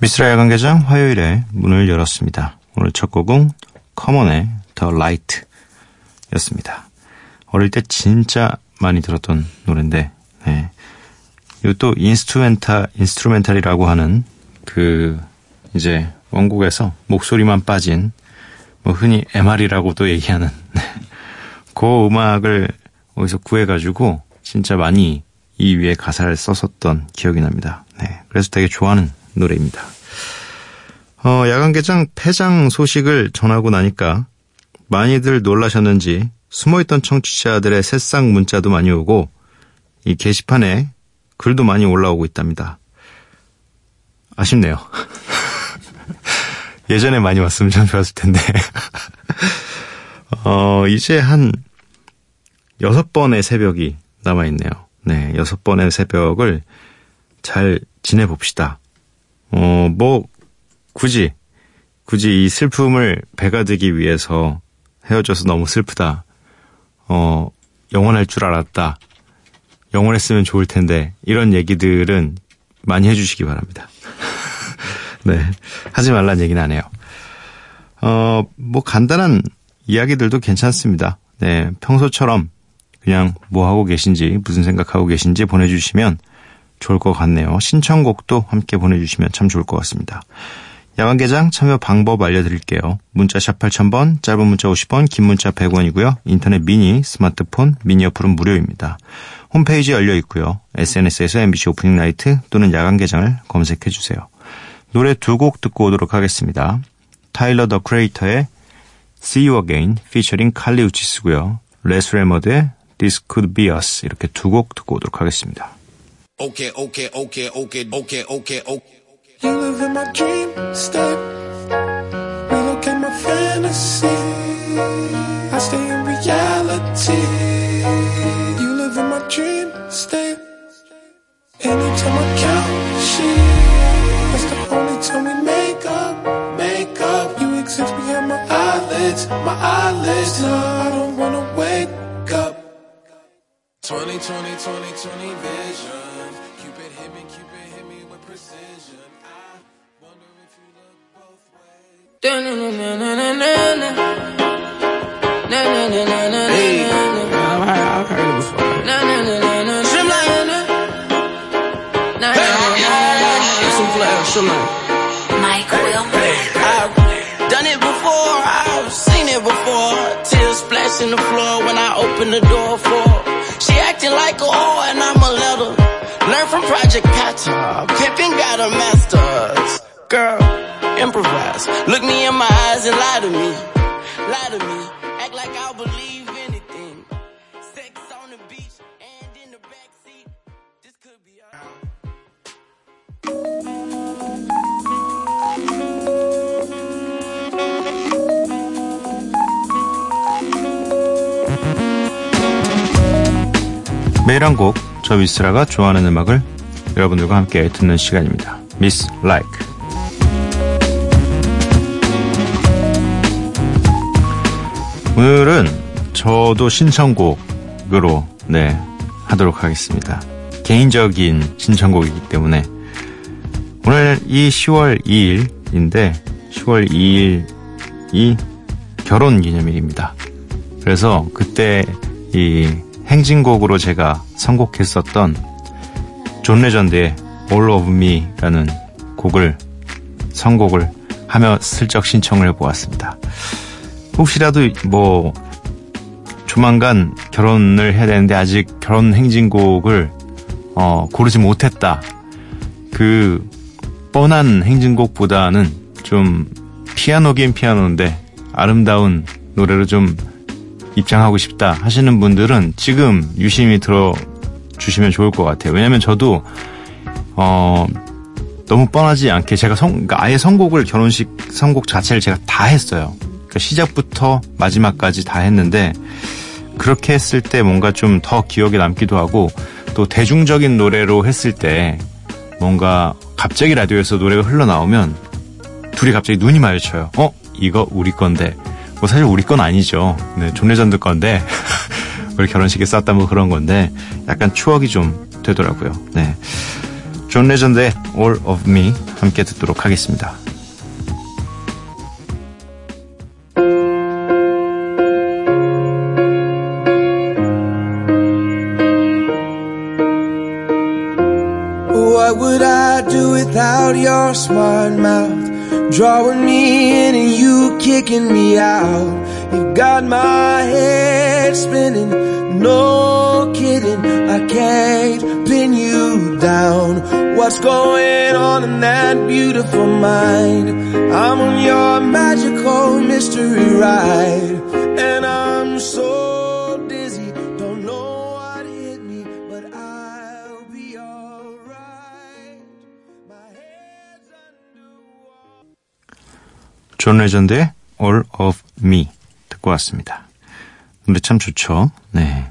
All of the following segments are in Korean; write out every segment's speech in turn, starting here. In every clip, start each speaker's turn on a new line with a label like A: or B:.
A: 미쓰라 야간개장 화요일에 문을 열었습니다. 오늘 첫 곡은 커먼의 The Light 였습니다. 어릴 때 진짜 많이 들었던 노래인데, 네. 이것도 instrumental, instrumental이라고 하는 그, 이제 원곡에서 목소리만 빠진, 뭐 흔히 MR이라고도 얘기하는, 네. 그 음악을 어디서 구해가지고 진짜 많이 이 위에 가사를 썼었던 기억이 납니다. 네. 그래서 되게 좋아하는 노래입니다. 어, 야간 개장 폐장 소식을 전하고 나니까 많이들 놀라셨는지 숨어있던 청취자들의 새싹 문자도 많이 오고 이 게시판에 글도 많이 올라오고 있답니다. 아쉽네요. 예전에 많이 왔으면 참 좋았을 텐데. 어, 이제 한 여섯 번의 새벽이 남아있네요. 네, 여섯 번의 새벽을 잘 지내봅시다. 어, 뭐, 굳이, 굳이 이 슬픔을 배가 되기 위해서 헤어져서 너무 슬프다. 어, 영원할 줄 알았다. 영원했으면 좋을 텐데, 이런 얘기들은 많이 해주시기 바랍니다. 네. 하지 말란 얘기는 안 해요. 어, 뭐 간단한 이야기들도 괜찮습니다. 네. 평소처럼 그냥 뭐 하고 계신지, 무슨 생각하고 계신지 보내주시면 좋을 것 같네요. 신청곡도 함께 보내주시면 참 좋을 것 같습니다. 야간 개장 참여 방법 알려드릴게요. 문자 샵 8000번, 짧은 문자 50원, 긴 문자 100원이고요. 인터넷 미니, 스마트폰, 미니 어플은 무료입니다. 홈페이지 열려 있고요. SNS에서 MBC 오프닝 나이트 또는 야간 개장을 검색해 주세요. 노래 두 곡 듣고 오도록 하겠습니다. 타일러 더 크레이터의 See You Again 피처링 칼리 우치스고요. 레스 레머드의 This Could Be Us 이렇게 두 곡 듣고 오도록 하겠습니다.
B: Okay, okay, okay, okay, okay, okay, okay.
C: You live in my dream state. Relocate my fantasy. I stay in reality. You live in my dream state. Anytime I count sheep, that's the only time we make up, make up. You exist behind my eyelids, my eyelids. No, I don't. 20, 20, 20, 20 vision. Cupid hit me, Cupid hit me with precision. I wonder if you look both ways.
D: I've heard it before. Some flair, some
E: Mike Wilmer.
D: I've done it before, I've seen it before. Tears splash in the floor when I open the door for. Acting like a whore and I'm a letter. Learn from Project Kata. Pippin got a master's. Girl, improvise. Look me in my eyes and lie to me. Lie to me.
A: 매일 한 곡, 저 미스라가 좋아하는 음악을 여러분들과 함께 듣는 시간입니다. 미스 라이크. 오늘은 저도 신청곡으로 네 하도록 하겠습니다. 개인적인 신청곡이기 때문에 오늘 이 10월 2일인데 10월 2일이 결혼 기념일입니다. 그래서 그때 이 행진곡으로 제가 선곡했었던 존 레전드의 All of Me라는 곡을 선곡을 하며 슬쩍 신청을 해보았습니다. 혹시라도 뭐 조만간 결혼을 해야 되는데 아직 결혼 행진곡을 어, 고르지 못했다. 그 뻔한 행진곡보다는 좀 피아노긴 피아노인데 아름다운 노래로 좀 입장하고 싶다 하시는 분들은 지금 유심히 들어주시면 좋을 것 같아요. 왜냐면 저도 어 너무 뻔하지 않게 제가 성, 그러니까 아예 선곡을 결혼식 선곡 자체를 제가 다 했어요. 그러니까 시작부터 마지막까지 다 했는데 그렇게 했을 때 뭔가 좀 더 기억에 남기도 하고 또 대중적인 노래로 했을 때 뭔가 갑자기 라디오에서 노래가 흘러나오면 둘이 갑자기 눈이 마주쳐요. 어? 이거 우리 건데. 뭐 사실 우리 건 아니죠. 네, 존 레전드 건데. 우리 결혼식에 썼다 뭐 그런 건데 약간 추억이 좀 되더라고요. 네. 존 레전드의 All of Me 함께 듣도록 하겠습니다.
C: Your smart mouth? Drawing me in and you kicking me out. You got my head spinning, no kidding. I can't pin you down. What's going on in that beautiful mind? I'm on your magical mystery ride.
A: 존 레전드의 All of Me 듣고 왔습니다. 노래 참 좋죠. 네.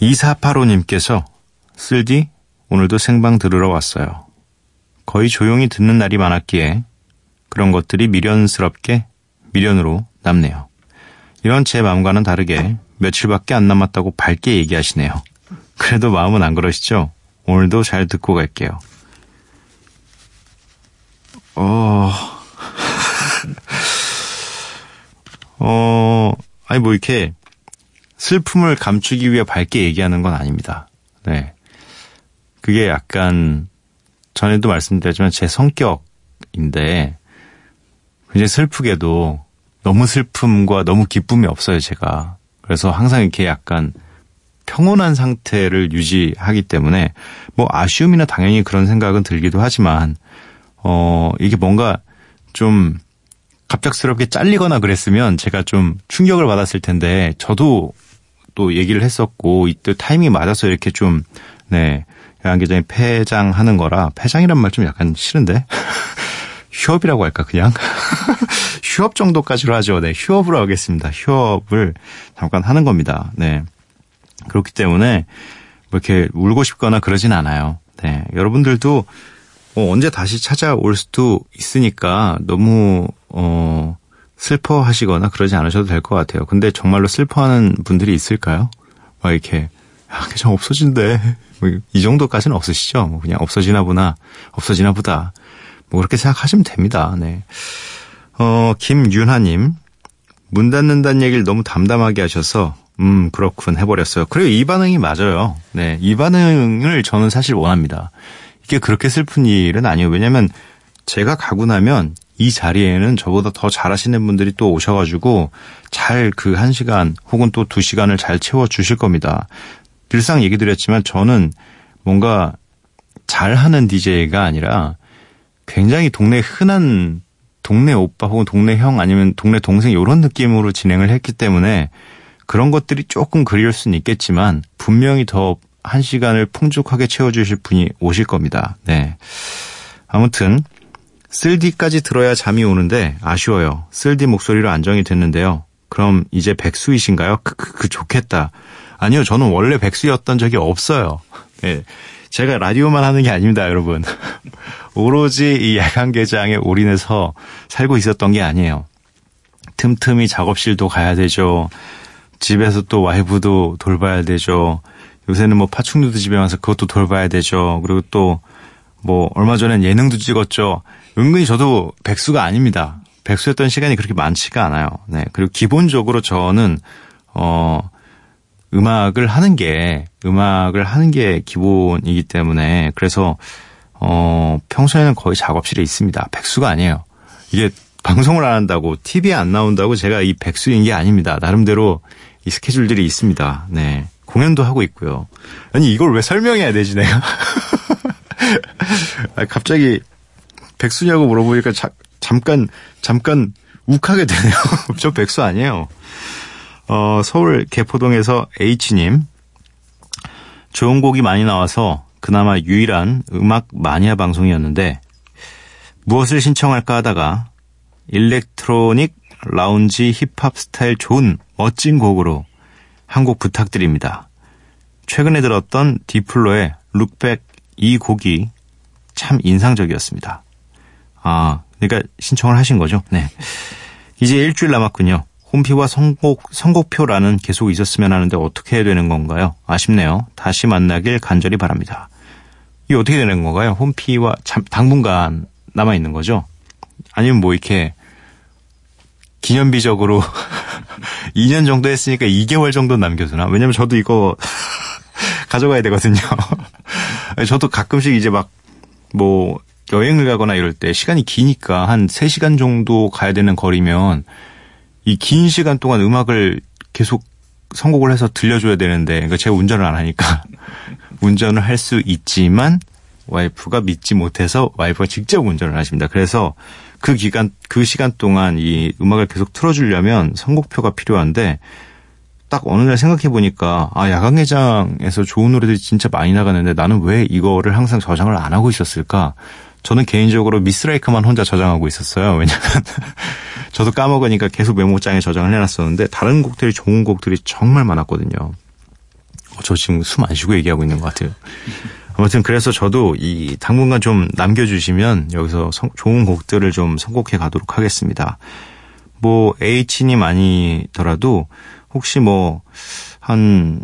A: 2485님께서 쓸디 오늘도 생방 들으러 왔어요. 거의 조용히 듣는 날이 많았기에 그런 것들이 미련스럽게 미련으로 남네요. 이런 제 마음과는 다르게 며칠밖에 안 남았다고 밝게 얘기하시네요. 그래도 마음은 안 그러시죠? 오늘도 잘 듣고 갈게요. 어, 어, 아니 뭐 이렇게 슬픔을 감추기 위해 밝게 얘기하는 건 아닙니다. 네. 그게 약간 전에도 말씀드렸지만 제 성격인데 굉장히 슬프게도 너무 슬픔과 너무 기쁨이 없어요, 제가. 그래서 항상 이렇게 약간 평온한 상태를 유지하기 때문에 뭐 아쉬움이나 당연히 그런 생각은 들기도 하지만 어 이게 뭔가 좀 갑작스럽게 잘리거나 그랬으면 제가 좀 충격을 받았을 텐데 저도 또 얘기를 했었고 이때 타이밍이 맞아서 이렇게 좀 네. 계장이 폐장하는 거라 폐장이란 말 좀 약간 싫은데 휴업이라고 할까 그냥 휴업 정도까지로 하죠. 네, 휴업으로 하겠습니다. 휴업을 잠깐 하는 겁니다. 네. 그렇기 때문에 뭐 이렇게 울고 싶거나 그러진 않아요. 네. 여러분들도 어, 언제 다시 찾아올 수도 있으니까 너무 어 슬퍼하시거나 그러지 않으셔도 될 것 같아요. 근데 정말로 슬퍼하는 분들이 있을까요? 막 이렇게 아, 그냥 없어진대. 뭐 이 정도까지는 없으시죠? 뭐 그냥 없어지나 보나, 없어지나 보다. 뭐 그렇게 생각하시면 됩니다. 네. 어, 김윤하님. 문 닫는다는 얘기를 너무 담담하게 하셔서, 음, 그렇군 해버렸어요. 그리고 이 반응이 맞아요. 네. 이 반응을 저는 사실 원합니다. 이게 그렇게 슬픈 일은 아니에요. 왜냐면 제가 가고 나면 이 자리에는 저보다 더 잘하시는 분들이 또 오셔가지고 잘 그 한 시간 혹은 또 두 시간을 잘 채워 주실 겁니다. 늘상 얘기 드렸지만 저는 뭔가 잘하는 DJ가 아니라 굉장히 동네 흔한 동네 오빠 혹은 동네 형 아니면 동네 동생 이런 느낌으로 진행을 했기 때문에 그런 것들이 조금 그리울 수는 있겠지만 분명히 더 한 시간을 풍족하게 채워주실 분이 오실 겁니다. 네. 아무튼 쓸디까지 들어야 잠이 오는데 아쉬워요. 쓸디 목소리로 안정이 됐는데요. 그럼 이제 백수이신가요? 그, 그, 그 좋겠다. 아니요, 저는 원래 백수였던 적이 없어요. 네. 제가 라디오만 하는 게 아닙니다, 여러분. 오로지 이 야간 개장에 올인해서 살고 있었던 게 아니에요. 틈틈이 작업실도 가야 되죠. 집에서 또 와이프도 돌봐야 되죠. 요새는 뭐 파충류도 집에 와서 그것도 돌봐야 되죠. 그리고 또 뭐 얼마 전엔 예능도 찍었죠. 은근히 저도 백수가 아닙니다. 백수였던 시간이 그렇게 많지가 않아요. 네. 그리고 기본적으로 저는 어 음악을 하는 게 음악을 하는 게 기본이기 때문에 그래서 어 평소에는 거의 작업실에 있습니다. 백수가 아니에요. 이게 방송을 안 한다고 TV에 안 나온다고 제가 이 백수인 게 아닙니다. 나름대로 이 스케줄들이 있습니다. 네. 공연도 하고 있고요. 아니 이걸 왜 설명해야 되지 내가? 아, 갑자기 백수냐고 물어보니까 자, 잠깐 잠깐 욱하게 되네요. 저 백수 아니에요. 어, 서울 개포동에서 H님 좋은 곡이 많이 나와서 그나마 유일한 음악 마니아 방송이었는데 무엇을 신청할까 하다가 electronic 라운지 힙합 스타일 좋은 멋진 곡으로 한 곡 부탁드립니다. 최근에 들었던 디플로의 Look Back 이 곡이 참 인상적이었습니다. 아, 그러니까 신청을 하신 거죠? 네. 이제 일주일 남았군요. 홈피와 선곡, 선곡표라는 계속 있었으면 하는데 어떻게 해야 되는 건가요? 아쉽네요. 다시 만나길 간절히 바랍니다. 이게 어떻게 되는 건가요? 홈피와 참, 당분간 남아있는 거죠? 아니면 뭐 이렇게 기념비적으로 2년 정도 했으니까 2개월 정도 남겨두나? 왜냐면 저도 이거 가져가야 되거든요. 저도 가끔씩 이제 막 뭐 여행을 가거나 이럴 때 시간이 기니까 한 3시간 정도 가야 되는 거리면 이 긴 시간 동안 음악을 계속 선곡을 해서 들려줘야 되는데 그러니까 제가 운전을 안 하니까 운전을 할 수 있지만 와이프가 믿지 못해서 와이프가 직접 운전을 하십니다. 그래서 그 기간 그 시간 동안 이 음악을 계속 틀어주려면 선곡표가 필요한데 딱 어느 날 생각해 보니까 아 야간개장에서 좋은 노래들이 진짜 많이 나가는데 나는 왜 이거를 항상 저장을 안 하고 있었을까? 저는 개인적으로 미스라이크만 혼자 저장하고 있었어요. 왜냐면 저도 까먹으니까 계속 메모장에 저장을 해놨었는데 다른 곡들이 좋은 곡들이 정말 많았거든요. 어, 저 지금 숨 안 쉬고 얘기하고 있는 것 같아요. 아무튼 그래서 저도 이 당분간 좀 남겨주시면 여기서 성, 좋은 곡들을 좀 선곡해 가도록 하겠습니다. 뭐 H님 아니더라도 혹시 뭐 한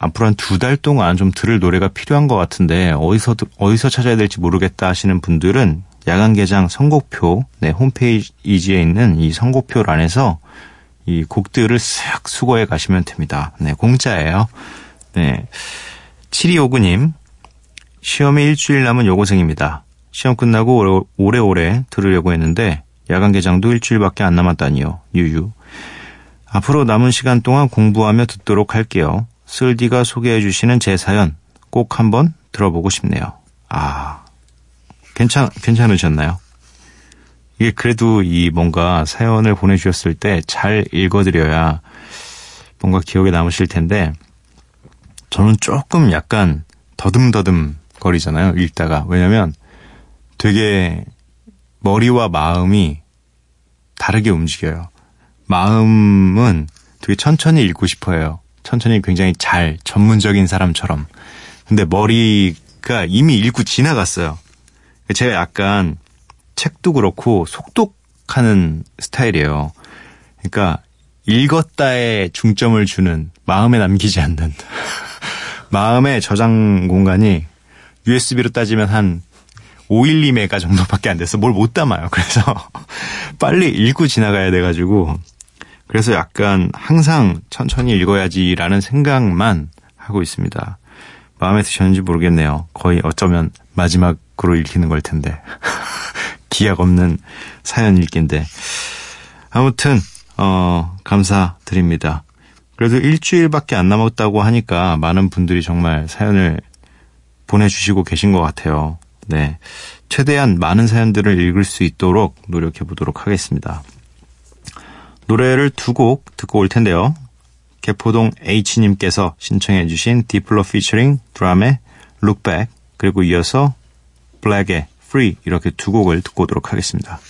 A: 앞으로 한 두 달 동안 좀 들을 노래가 필요한 것 같은데 어디서 어디서 찾아야 될지 모르겠다 하시는 분들은 야간 개장 선곡표 네 홈페이지에 있는 이 선곡표란에서 이 곡들을 쓱 수거해 가시면 됩니다. 네 공짜예요. 네 7259님 시험에 일주일 남은 여고생입니다. 시험 끝나고 오래오래 들으려고 했는데 야간 개장도 일주일밖에 안 남았다니요. 유유. 앞으로 남은 시간 동안 공부하며 듣도록 할게요. 쓸디가 소개해 주시는 제 사연 꼭 한번 들어보고 싶네요. 아, 괜찮, 괜찮으셨나요? 이게 그래도 이 뭔가 사연을 보내주셨을 때 잘 읽어드려야 뭔가 기억에 남으실 텐데 저는 조금 약간 더듬더듬 거리잖아요. 읽다가. 왜냐면 되게 머리와 마음이 다르게 움직여요. 마음은 되게 천천히 읽고 싶어요. 천천히 굉장히 잘 전문적인 사람처럼. 근데 머리가 이미 읽고 지나갔어요. 제가 약간 책도 그렇고 속독하는 스타일이에요. 그러니까 읽었다에 중점을 주는 마음에 남기지 않는 마음의 저장 공간이 USB로 따지면 한 512메가 정도밖에 안 돼서 뭘 못 담아요. 그래서 빨리 읽고 지나가야 돼가지고 그래서 약간 항상 천천히 읽어야지라는 생각만 하고 있습니다. 마음에 드셨는지 모르겠네요. 거의 어쩌면 마지막으로 읽히는 걸 텐데. 기약 없는 사연 읽기인데. 아무튼, 어, 감사드립니다. 그래도 일주일밖에 안 남았다고 하니까 많은 분들이 정말 사연을 보내주시고 계신 것 같아요. 네. 최대한 많은 사연들을 읽을 수 있도록 노력해 보도록 하겠습니다. 노래를 두 곡 듣고 올 텐데요. 개포동 H님께서 신청해 주신 디플로 피처링 드럼의 Back 그리고 이어서 블랙의 Free 이렇게 두 곡을 듣고 오도록 하겠습니다.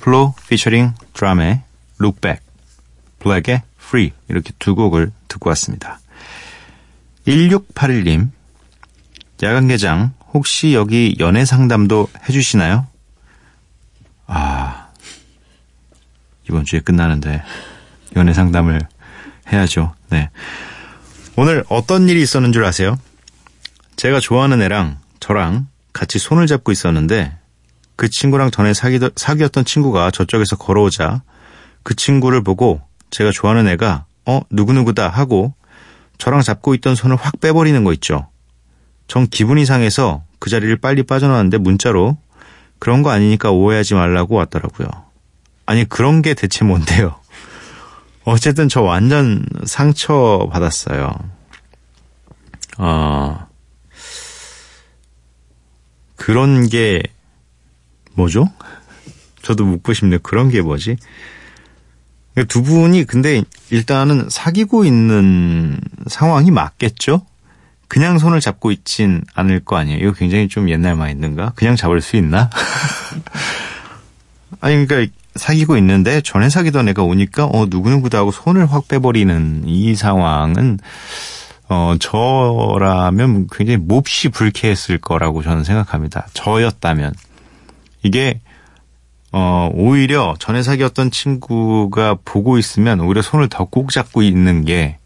A: 디플로 피처링 드럼의 Look Back, 블랙의 Free 이렇게 두 곡을 듣고 왔습니다. 1681님 야간 개장 혹시 여기 연애 상담도 해주시나요? 아 이번 주에 끝나는데 연애 상담을 해야죠. 네. 오늘 어떤 일이 있었는 줄 아세요? 제가 좋아하는 애랑 저랑 같이 손을 잡고 있었는데 그 친구랑 전에 사귀, 사귀었던 친구가 저쪽에서 걸어오자 그 친구를 보고 제가 좋아하는 애가 어 누구누구다 하고 저랑 잡고 있던 손을 확 빼버리는 거 있죠. 전 기분이 상해서 그 자리를 빨리 빠져나왔는데 문자로 그런 거 아니니까 오해하지 말라고 왔더라고요. 아니 그런 게 대체 뭔데요? 어쨌든 저 완전 상처 받았어요. 어, 그런 게 뭐죠? 저도 묻고 싶네요. 그런 게 뭐지? 두 분이 근데 일단은 사귀고 있는 상황이 맞겠죠? 그냥 손을 잡고 있진 않을 거 아니에요. 이거 굉장히 좀 옛날 마인드인가? 그냥 잡을 수 있나? 아니 그러니까 사귀고 있는데 전에 사귀던 애가 오니까 어 누구누구다 하고 손을 확 빼버리는 이 상황은 어 저라면 굉장히 몹시 불쾌했을 거라고 저는 생각합니다. 저였다면 이게 어 오히려 전에 사귀었던 친구가 보고 있으면 오히려 손을 더 꼭 잡고 있는 게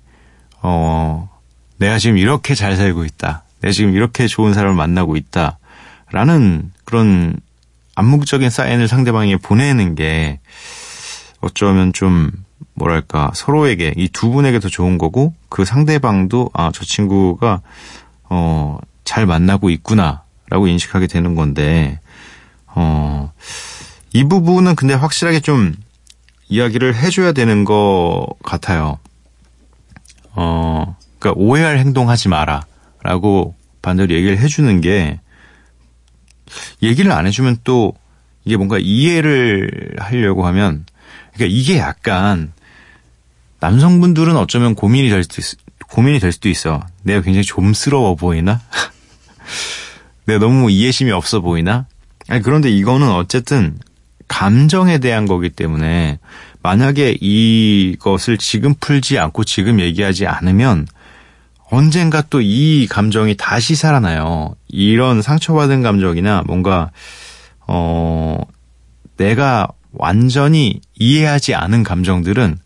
A: 어 내가 지금 이렇게 잘 살고 있다. 내가 지금 이렇게 좋은 사람을 만나고 있다. 라는 그런 암묵적인 사인을 상대방에게 보내는 게 어쩌면 좀 뭐랄까 서로에게 이 두 분에게 더 좋은 거고 그 상대방도 아 저 친구가 어 잘 만나고 있구나 라고 인식하게 되는 건데 어 이 부분은 근데 확실하게 좀 이야기를 해줘야 되는 것 같아요. 어 그러니까 오해할 행동하지 마라라고 반대로 얘기를 해주는 게 얘기를 안 해주면 또 이게 뭔가 이해를 하려고 하면 그러니까 이게 약간 남성분들은 어쩌면 고민이 될 수도 있, 고민이 될 수도 있어. 내가 굉장히 좀스러워 보이나? 내가 너무 이해심이 없어 보이나? 아니 그런데 이거는 어쨌든 감정에 대한 거기 때문에 만약에 이것을 지금 풀지 않고 지금 얘기하지 않으면 언젠가 또 이 감정이 다시 살아나요. 이런 상처받은 감정이나 뭔가, 어, 내가 완전히 이해하지 않은 감정들은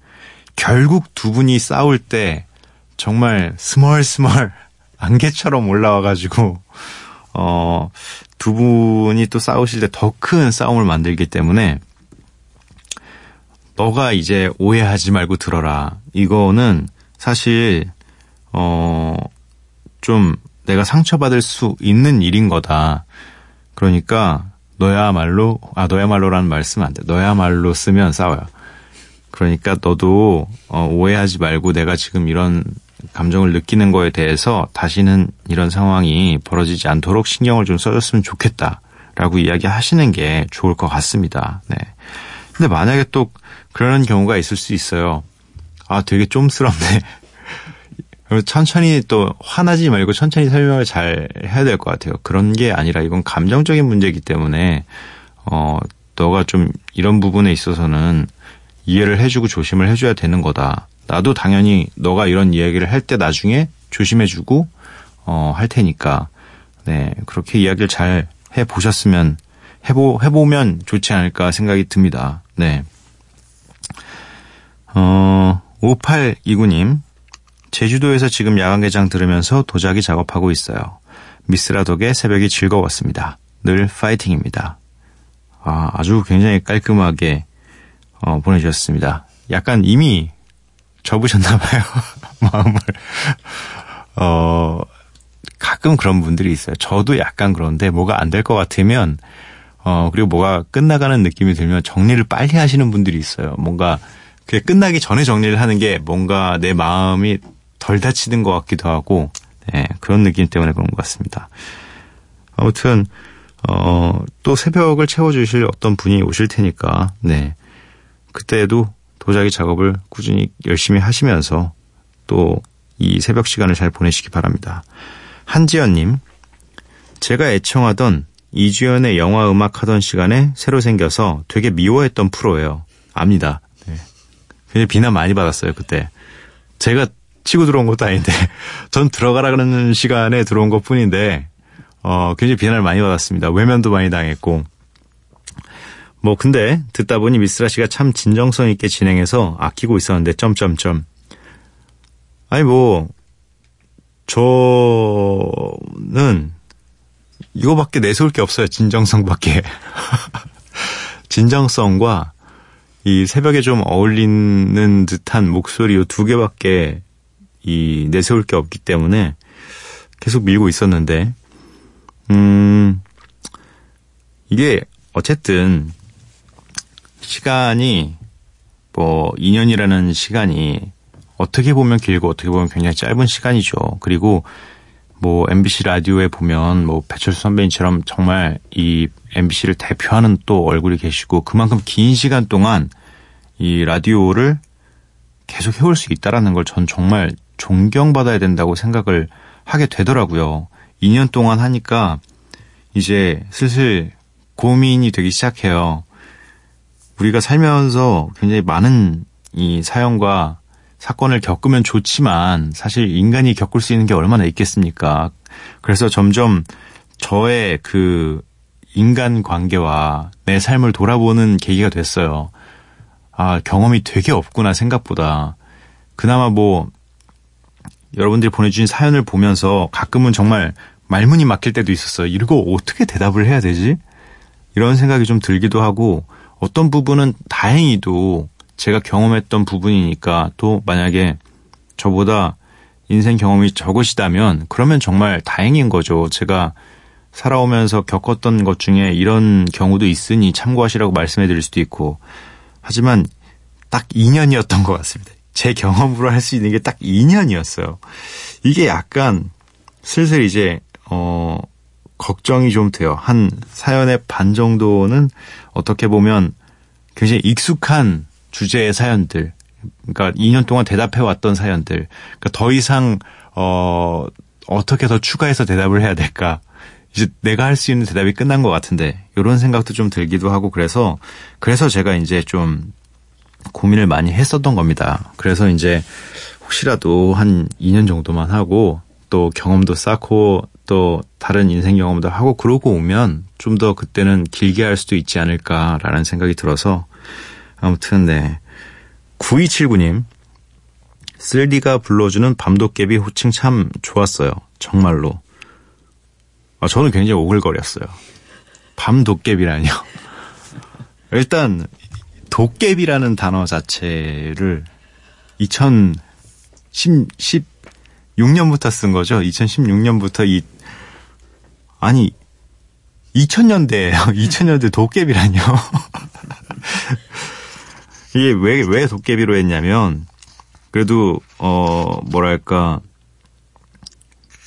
A: 결국 두 분이 싸울 때 정말 스멀스멀 안개처럼 올라와가지고, 어, 두 분이 또 싸우실 때 더 큰 싸움을 만들기 때문에 너가 이제 오해하지 말고 들어라. 이거는 사실 어, 좀 내가 상처받을 수 있는 일인 거다. 그러니까 너야말로, 아, 너야말로라는 말씀 안 돼. 너야말로 쓰면 싸워요. 그러니까 너도 어, 오해하지 말고 내가 지금 이런 감정을 느끼는 거에 대해서 다시는 이런 상황이 벌어지지 않도록 신경을 좀 써줬으면 좋겠다. 라고 이야기 하시는 게 좋을 것 같습니다. 네. 근데 만약에 또 그러는 경우가 있을 수 있어요. 아, 되게 좀스럽네. 천천히 또 화나지 말고 천천히 설명을 잘 해야 될 것 같아요. 그런 게 아니라 이건 감정적인 문제이기 때문에 어 너가 좀 이런 부분에 있어서는 이해를 해주고 조심을 해줘야 되는 거다. 나도 당연히 너가 이런 이야기를 할 때 나중에 조심해주고 어 할 테니까 네 그렇게 이야기를 잘 해 보셨으면 해보 해보면 좋지 않을까 생각이 듭니다. 네. 어 5829님 제주도에서 지금 야간 개장 들으면서 도자기 작업하고 있어요. 미스라 덕에 새벽이 즐거웠습니다. 늘 파이팅입니다. 아, 아주 굉장히 깔끔하게 어, 보내주셨습니다. 약간 이미 접으셨나봐요. 마음을. 어, 가끔 그런 분들이 있어요. 저도 약간 그런데 뭐가 안 될 것 같으면, 어, 그리고 뭐가 끝나가는 느낌이 들면 정리를 빨리 하시는 분들이 있어요. 뭔가, 그게 끝나기 전에 정리를 하는 게 뭔가 내 마음이 덜 다치는 것 같기도 하고 네, 그런 느낌 때문에 그런 것 같습니다. 아무튼 어, 또 새벽을 채워주실 어떤 분이 오실 테니까 네 그때도 도자기 작업을 꾸준히 열심히 하시면서 또 이 새벽 시간을 잘 보내시기 바랍니다. 한지연님, 제가 애청하던 이주연의 영화 음악 하던 시간에 새로 생겨서 되게 미워했던 프로예요. 압니다. 네. 굉장히 비난 많이 받았어요, 그때. 제가 치고 들어온 것도 아닌데, 전 들어가라 그러는 시간에 들어온 것 뿐인데, 어, 굉장히 비난을 많이 받았습니다. 외면도 많이 당했고. 뭐, 근데 듣다 보니 미스라 씨가 참 진정성 있게 진행해서 아끼고 있었는데, 점점점. 아니, 뭐, 저는 이거밖에 내세울 게 없어요. 진정성밖에. 진정성과 이 새벽에 좀 어울리는 듯한 목소리 두 개밖에 이 내세울 게 없기 때문에 계속 밀고 있었는데, 음, 이게 어쨌든 시간이 뭐 2년이라는 시간이 어떻게 보면 길고 어떻게 보면 굉장히 짧은 시간이죠. 그리고 뭐 MBC 라디오에 보면 뭐 배철수 선배님처럼 정말 이 MBC를 대표하는 또 얼굴이 계시고 그만큼 긴 시간 동안 이 라디오를 계속 해올 수 있다라는 걸 전 정말 존경받아야 된다고 생각을 하게 되더라고요. 2년 동안 하니까 이제 슬슬 고민이 되기 시작해요. 우리가 살면서 굉장히 많은 이 사연과 사건을 겪으면 좋지만 사실 인간이 겪을 수 있는 게 얼마나 있겠습니까? 그래서 점점 저의 그 인간 관계와 내 삶을 돌아보는 계기가 됐어요. 아, 경험이 되게 없구나, 생각보다. 그나마 뭐, 여러분들이 보내주신 사연을 보면서 가끔은 정말 말문이 막힐 때도 있었어요. 이거 어떻게 대답을 해야 되지? 이런 생각이 좀 들기도 하고, 어떤 부분은 다행히도 제가 경험했던 부분이니까 또 만약에 저보다 인생 경험이 적으시다면 그러면 정말 다행인 거죠. 제가 살아오면서 겪었던 것 중에 이런 경우도 있으니 참고하시라고 말씀해 드릴 수도 있고 하지만 딱 2년이었던 것 같습니다. 제 경험으로 할 수 있는 게 딱 2년이었어요. 이게 약간 슬슬 이제 어 걱정이 좀 돼요. 한 사연의 반 정도는 어떻게 보면 굉장히 익숙한 주제의 사연들. 그러니까 2년 동안 대답해 왔던 사연들. 그러니까 더 이상 어 어떻게 더 추가해서 대답을 해야 될까? 이제 내가 할 수 있는 대답이 끝난 것 같은데 이런 생각도 좀 들기도 하고 그래서 그래서 제가 이제 좀 고민을 많이 했었던 겁니다. 그래서 이제 혹시라도 한 2년 정도만 하고 또 경험도 쌓고 또 다른 인생 경험도 하고 그러고 오면 좀 더 그때는 길게 할 수도 있지 않을까라는 생각이 들어서 아무튼 네. 9279님. 쓸디가 불러주는 밤도깨비 호칭 참 좋았어요. 정말로. 아, 저는 굉장히 오글거렸어요. 밤도깨비라니요. 일단 도깨비라는 단어 자체를 2016년부터 쓴 거죠. 2016년부터 이 아니 2000년대에요. 2000년대 도깨비라뇨. 이게 왜, 왜 도깨비로 했냐면, 그래도, 어, 뭐랄까,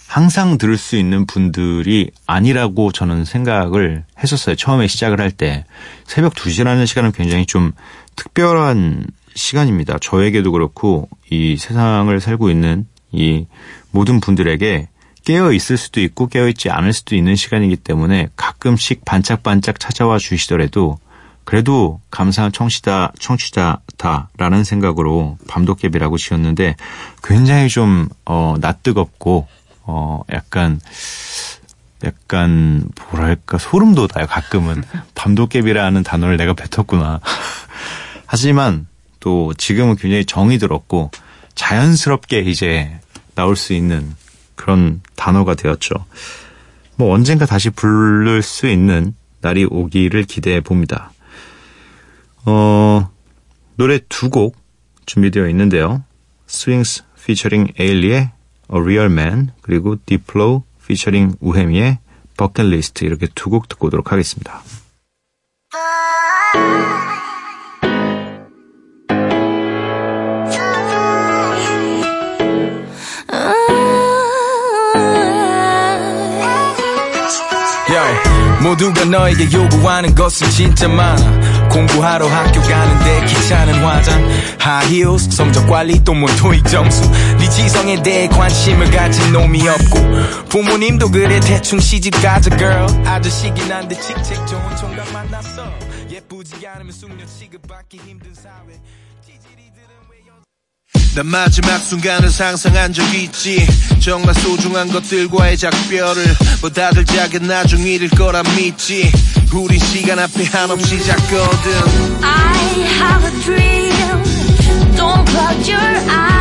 A: 항상 들을 수 있는 분들이 아니라고 저는 생각을 했었어요. 처음에 시작을 할 때. 새벽 2시라는 시간은 굉장히 좀 특별한 시간입니다. 저에게도 그렇고, 이 세상을 살고 있는 이 모든 분들에게 깨어 있을 수도 있고 깨어 있지 않을 수도 있는 시간이기 때문에 가끔씩 반짝반짝 찾아와 주시더라도 그래도 감사한 청취자, 청취자다라는 생각으로 밤도깨비라고 지었는데 굉장히 좀, 어, 낯뜨겁고, 어, 약간, 약간, 뭐랄까, 소름 돋아요, 가끔은. 밤도깨비라는 단어를 내가 뱉었구나. 하지만 또 지금은 굉장히 정이 들었고, 자연스럽게 이제 나올 수 있는 그런 단어가 되었죠. 뭐 언젠가 다시 부를 수 있는 날이 오기를 기대해 봅니다. 어, 노래 두 곡 준비되어 있는데요. 스윙스 피처링 에일리의 A Real Man 그리고 딥플로우 피처링 우혜미의 버킷리스트 이렇게 두 곡 듣고 오도록 하겠습니다.
F: 모두가 너에게 요구하는 것은 진짜 많아 공부하러 학교 가는데 귀찮은 화장. 하이힐스 성적 관리 또뭐 토익 점수. 네 지성에 대해 관심을 가진 놈이 없고. 부모님도 그래 대충 시집 가자 girl. 아저씨긴 한데 칙책 좋은 총각 만났어. 예쁘지 않으면 숙녀 취급받기 힘든 사회.
G: 난 마지막 순간을 상상한 적 있지 정말 소중한 것들과의 작별을 보다들 작은 나중 일일 거라 믿지 우린 시간 앞에 한없이 작거든
E: I have a dream. Don't close your eyes.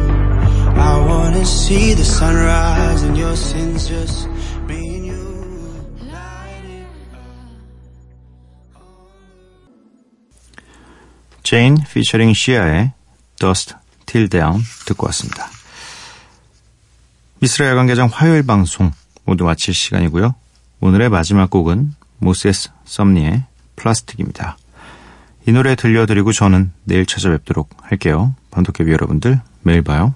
C: I wanna see the sunrise and your sins just me and you.
A: 제인 피처링 시아의 Dusk Till Dawn 듣고 왔습니다. 미스라 야간 개장 화요일 방송 모두 마칠 시간이고요. 오늘의 마지막 곡은 모세스 섬니의 플라스틱입니다. 이 노래 들려드리고 저는 내일 찾아뵙도록 할게요. 밤도깨비 여러분들 매일 봐요.